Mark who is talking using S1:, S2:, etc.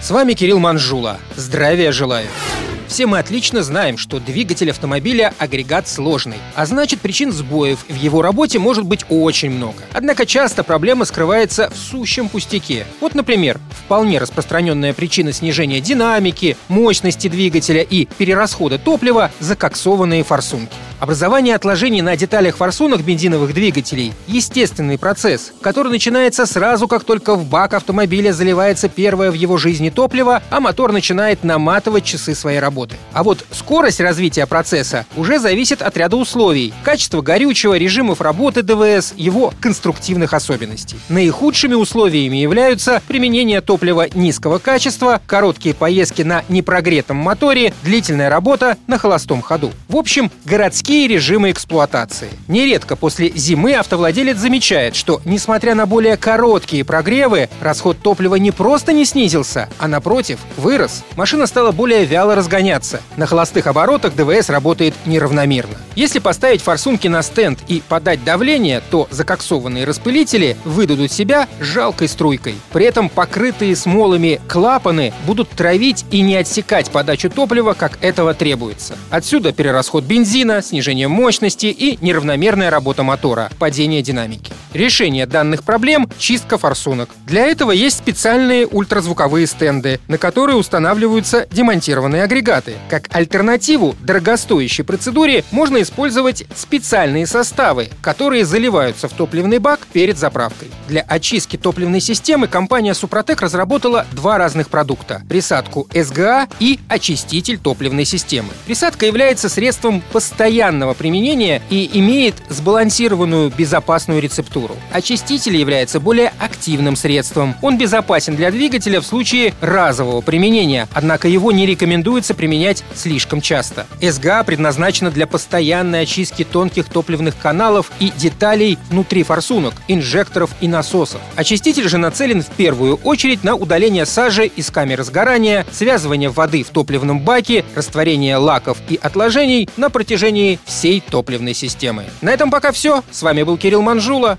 S1: С вами Кирилл Манжула. Здравия желаю. Все мы отлично знаем, что двигатель автомобиля – агрегат сложный, а значит причин сбоев в его работе может быть очень много. Однако часто проблема скрывается в сущем пустяке. Вот, например, вполне распространенная причина снижения динамики, мощности двигателя и перерасхода топлива – закоксованные форсунки. Образование отложений на деталях форсунок бензиновых двигателей – естественный процесс, который начинается сразу, как только в бак автомобиля заливается первое в его жизни топливо, а мотор начинает наматывать часы своей работы. А вот скорость развития процесса уже зависит от ряда условий – качества горючего, режимов работы ДВС, его конструктивных особенностей. Наихудшими условиями являются применение топлива низкого качества, короткие поездки на непрогретом моторе, длительная работа на холостом ходу. В общем, городские режимы эксплуатации. Нередко после зимы автовладелец замечает, что, несмотря на более короткие прогревы, расход топлива не просто не снизился, а напротив, вырос. Машина стала более вяло разгоняться. На холостых оборотах ДВС работает неравномерно. Если поставить форсунки на стенд и подать давление, то закоксованные распылители выдадут себя жалкой струйкой. При этом покрытые смолами клапаны будут травить и не отсекать подачу топлива, как этого требуется. Отсюда перерасход бензина, снижение мощности и неравномерная работа мотора, падение динамики. Решение данных проблем – чистка форсунок. Для этого есть специальные ультразвуковые стенды, на которые устанавливаются демонтированные агрегаты. Как альтернативу дорогостоящей процедуре можно использовать специальные составы, которые заливаются в топливный бак перед заправкой. Для очистки топливной системы компания Супротек разработала два разных продукта – присадку СГА и очиститель топливной системы. Присадка является средством постоянного применения и имеет сбалансированную безопасную рецептуру. Очиститель является более активным средством. Он безопасен для двигателя в случае разового применения, однако его не рекомендуется применять слишком часто. СГА предназначена для постоянной очистки тонких топливных каналов и деталей внутри форсунок, инжекторов и насосов. Очиститель же нацелен в первую очередь на удаление сажи из камеры сгорания, связывание воды в топливном баке, растворение лаков и отложений на протяжении всей топливной системы. На этом пока все. С вами был Кирилл Манжула.